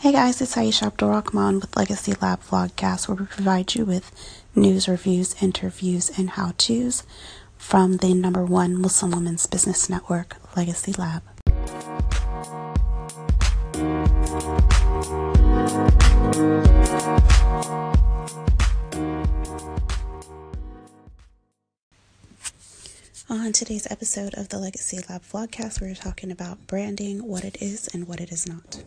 Hey guys, it's Aisha Abdul with Legacy Lab Vlogcast, where we provide you with news, reviews, interviews, and how to's from the number one Muslim Women's Business Network, Legacy Lab. On today's episode of the Legacy Lab Vlogcast, we're talking about branding, what it is, and what it is not.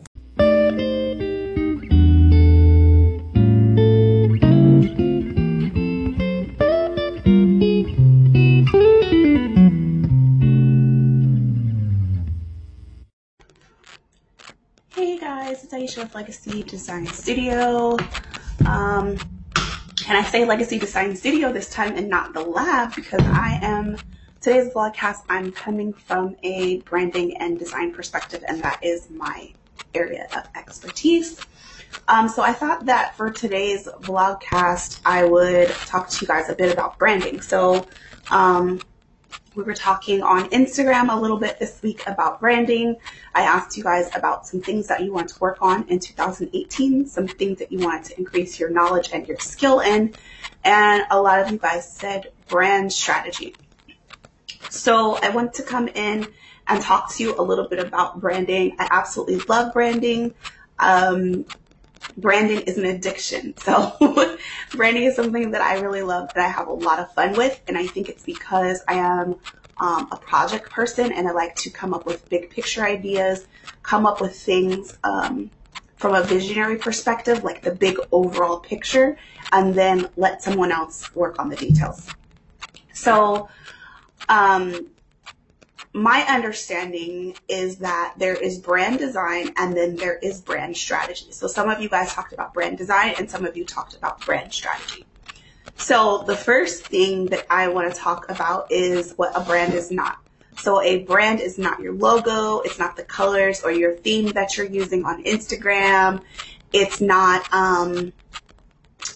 With Legacy Design Studio. Um, and I say Legacy Design Studio this time and not the lab because I am, today's vlogcast, I'm coming from a branding and design perspective, and that is my area of expertise. Um, so I thought that for today's vlogcast, I would talk to you guys a bit about branding. So, um, we were talking on Instagram a little bit this week about branding. I asked you guys about some things that you want to work on in 2018, some things that you want to increase your knowledge and your skill in. And a lot of you guys said brand strategy. So I want to come in and talk to you a little bit about branding. I absolutely love branding. Um, branding is an addiction. So branding is something that I really love that I have a lot of fun with. And I think it's because I am um, a project person and I like to come up with big picture ideas, come up with things um, from a visionary perspective, like the big overall picture, and then let someone else work on the details. So, um, my understanding is that there is brand design and then there is brand strategy. So some of you guys talked about brand design and some of you talked about brand strategy. So the first thing that I want to talk about is what a brand is not. So a brand is not your logo, it's not the colors or your theme that you're using on Instagram. It's not um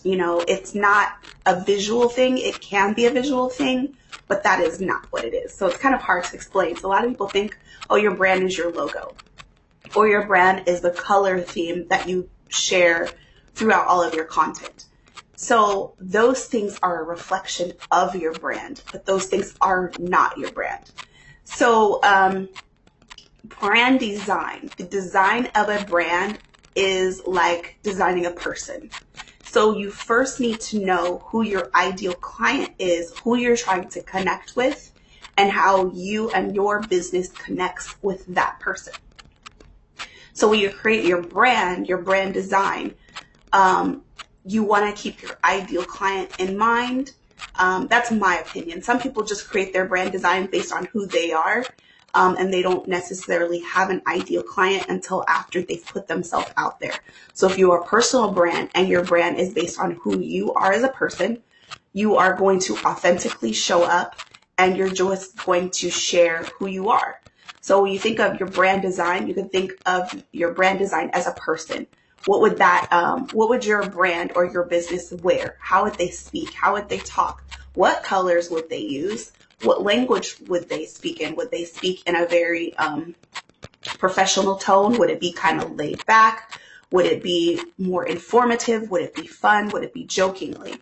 you know, it's not a visual thing. It can be a visual thing, but that is not what it is. So it's kind of hard to explain. So a lot of people think, oh, your brand is your logo, or your brand is the color theme that you share throughout all of your content. So those things are a reflection of your brand, but those things are not your brand. So, um, brand design, the design of a brand is like designing a person. So you first need to know who your ideal client is, who you're trying to connect with, and how you and your business connects with that person. So when you create your brand, your brand design, um, you want to keep your ideal client in mind. Um, that's my opinion. Some people just create their brand design based on who they are um, and they don't necessarily have an ideal client until after they've put themselves out there. So if you are a personal brand and your brand is based on who you are as a person, you are going to authentically show up and you're just going to share who you are. So when you think of your brand design, you can think of your brand design as a person. What would that, um, what would your brand or your business wear? How would they speak? How would they talk? What colors would they use? What language would they speak in? Would they speak in a very um, professional tone? Would it be kind of laid back? Would it be more informative? Would it be fun? Would it be jokingly?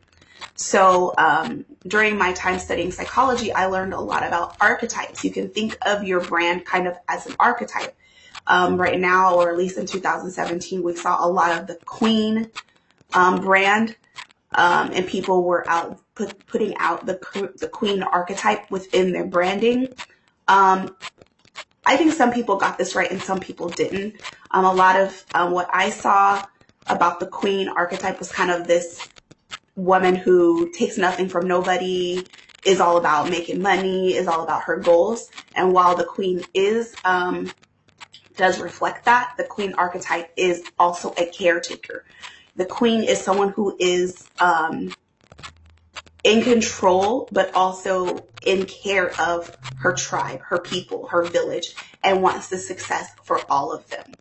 So um, during my time studying psychology, I learned a lot about archetypes. You can think of your brand kind of as an archetype. Um, right now, or at least in 2017, we saw a lot of the Queen um, brand um, and people were out put, putting out the the queen archetype within their branding. Um, I think some people got this right and some people didn't. Um, a lot of um, what I saw about the queen archetype was kind of this woman who takes nothing from nobody, is all about making money, is all about her goals. And while the queen is um, does reflect that, the queen archetype is also a caretaker. The queen is someone who is um, in control, but also in care of her tribe, her people, her village, and wants the success for all of them.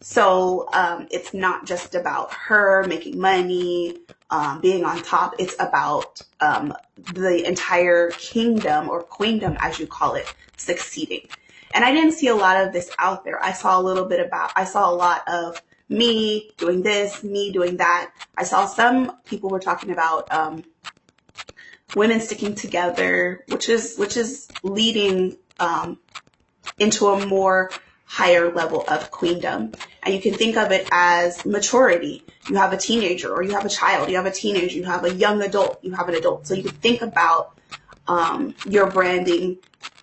So um, it's not just about her making money, um, being on top. It's about um, the entire kingdom or queendom, as you call it, succeeding. And I didn't see a lot of this out there. I saw a little bit about, I saw a lot of me doing this, me doing that. I saw some people were talking about um, women sticking together, which is which is leading um, into a more higher level of queendom. And you can think of it as maturity. You have a teenager or you have a child, you have a teenager, you have a young adult, you have an adult. So you can think about um, your branding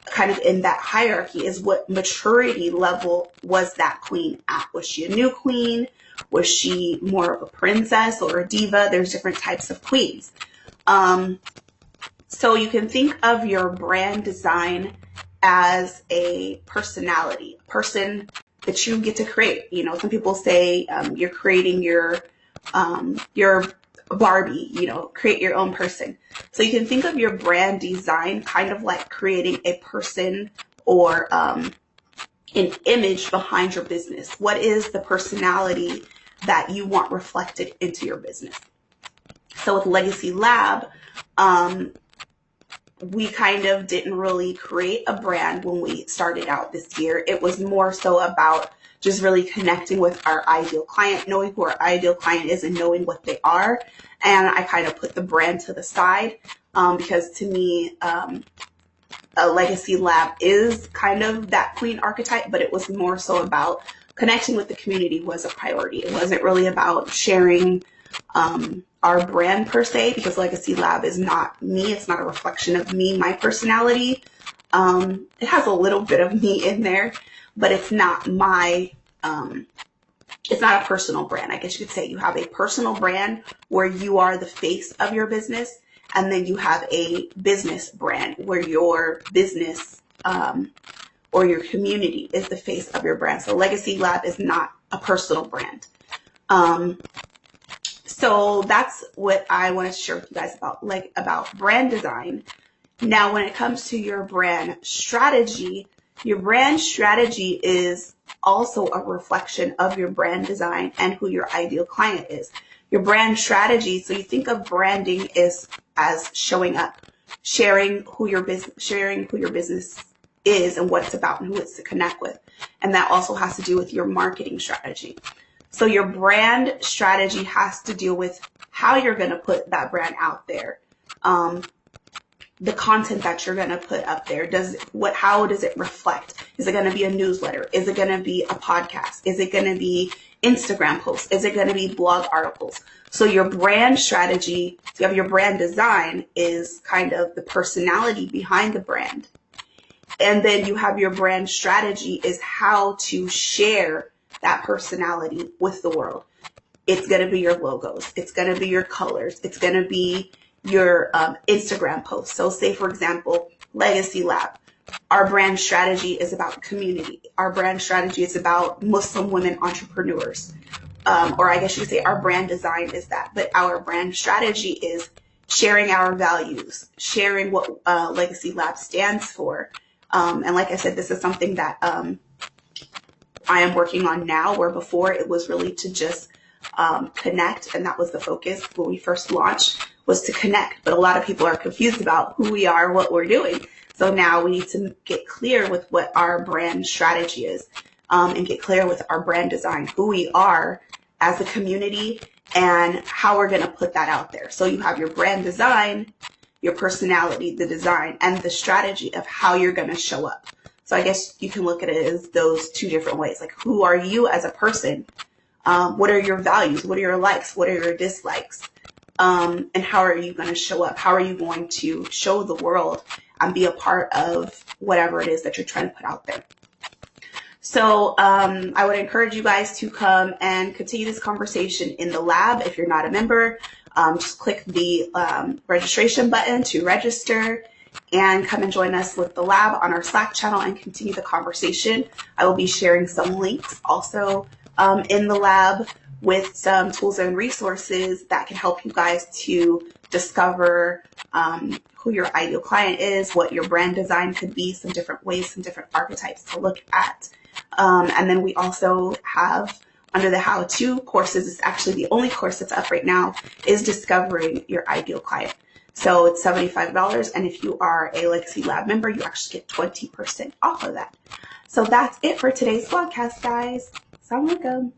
kind of in that hierarchy is what maturity level was that queen at? Was she a new queen? Was she more of a princess or a diva? There's different types of queens. Um, so you can think of your brand design as a personality, a person that you get to create. You know, some people say um, you're creating your um, your Barbie, you know, create your own person. So you can think of your brand design kind of like creating a person or um, an image behind your business. What is the personality that you want reflected into your business? So with Legacy Lab, um, we kind of didn't really create a brand when we started out this year. It was more so about just really connecting with our ideal client, knowing who our ideal client is and knowing what they are. And I kind of put the brand to the side um, because to me, um, a legacy lab is kind of that queen archetype, but it was more so about connecting with the community was a priority. It wasn't really about sharing um, our brand per se, because Legacy Lab is not me. It's not a reflection of me, my personality. Um, it has a little bit of me in there, but it's not my, um, it's not a personal brand. I guess you could say you have a personal brand where you are the face of your business, and then you have a business brand where your business um, or your community is the face of your brand. So Legacy Lab is not a personal brand. Um, so that's what I want to share with you guys about like about brand design. Now, when it comes to your brand strategy, your brand strategy is also a reflection of your brand design and who your ideal client is. Your brand strategy, so you think of branding is as showing up, sharing who your business, sharing who your business is and what it's about and who it's to connect with. And that also has to do with your marketing strategy. So your brand strategy has to deal with how you're going to put that brand out there. Um, the content that you're going to put up there. Does what how does it reflect? Is it going to be a newsletter? Is it going to be a podcast? Is it going to be instagram posts? Is it going to be blog articles? So your brand strategy you have your brand design is kind of the personality behind the brand. And then you have your brand strategy is how to share that personality with the world. It's going to be your logos. It's going to be your colors. It's going to be your um, Instagram posts. So say, for example, Legacy Lab. Our brand strategy is about community. Our brand strategy is about Muslim women entrepreneurs. Um, or I guess you could say our brand design is that. But our brand strategy is sharing our values, sharing what uh, Legacy Lab stands for. Um, and like I said, this is something that um, I am working on now, where before it was really to just um, connect, and that was the focus when we first launched was to connect. But a lot of people are confused about who we are, what we're doing. So now we need to get clear with what our brand strategy is, um, and get clear with our brand design, who we are as a community, and how we're going to put that out there. So you have your brand design, your personality, the design, and the strategy of how you're going to show up. So I guess you can look at it as those two different ways. Like, who are you as a person? Um, what are your values? What are your likes? What are your dislikes? Um, and how are you going to show up? How are you going to show the world and be a part of whatever it is that you're trying to put out there? So um, I would encourage you guys to come and continue this conversation in the lab. If you're not a member, um, just click the um, registration button to register and come and join us with the lab on our Slack channel and continue the conversation. I will be sharing some links also um, in the lab with some tools and resources that can help you guys to discover um, who your ideal client is, what your brand design could be, some different ways, some different archetypes to look at. Um, and then we also have under the how to courses, it's actually the only course that's up right now, is discovering your ideal client. So it's $75. And if you are a Legacy Lab member, you actually get 20% off of that. So that's it for today's podcast, guys. Assalamualaikum.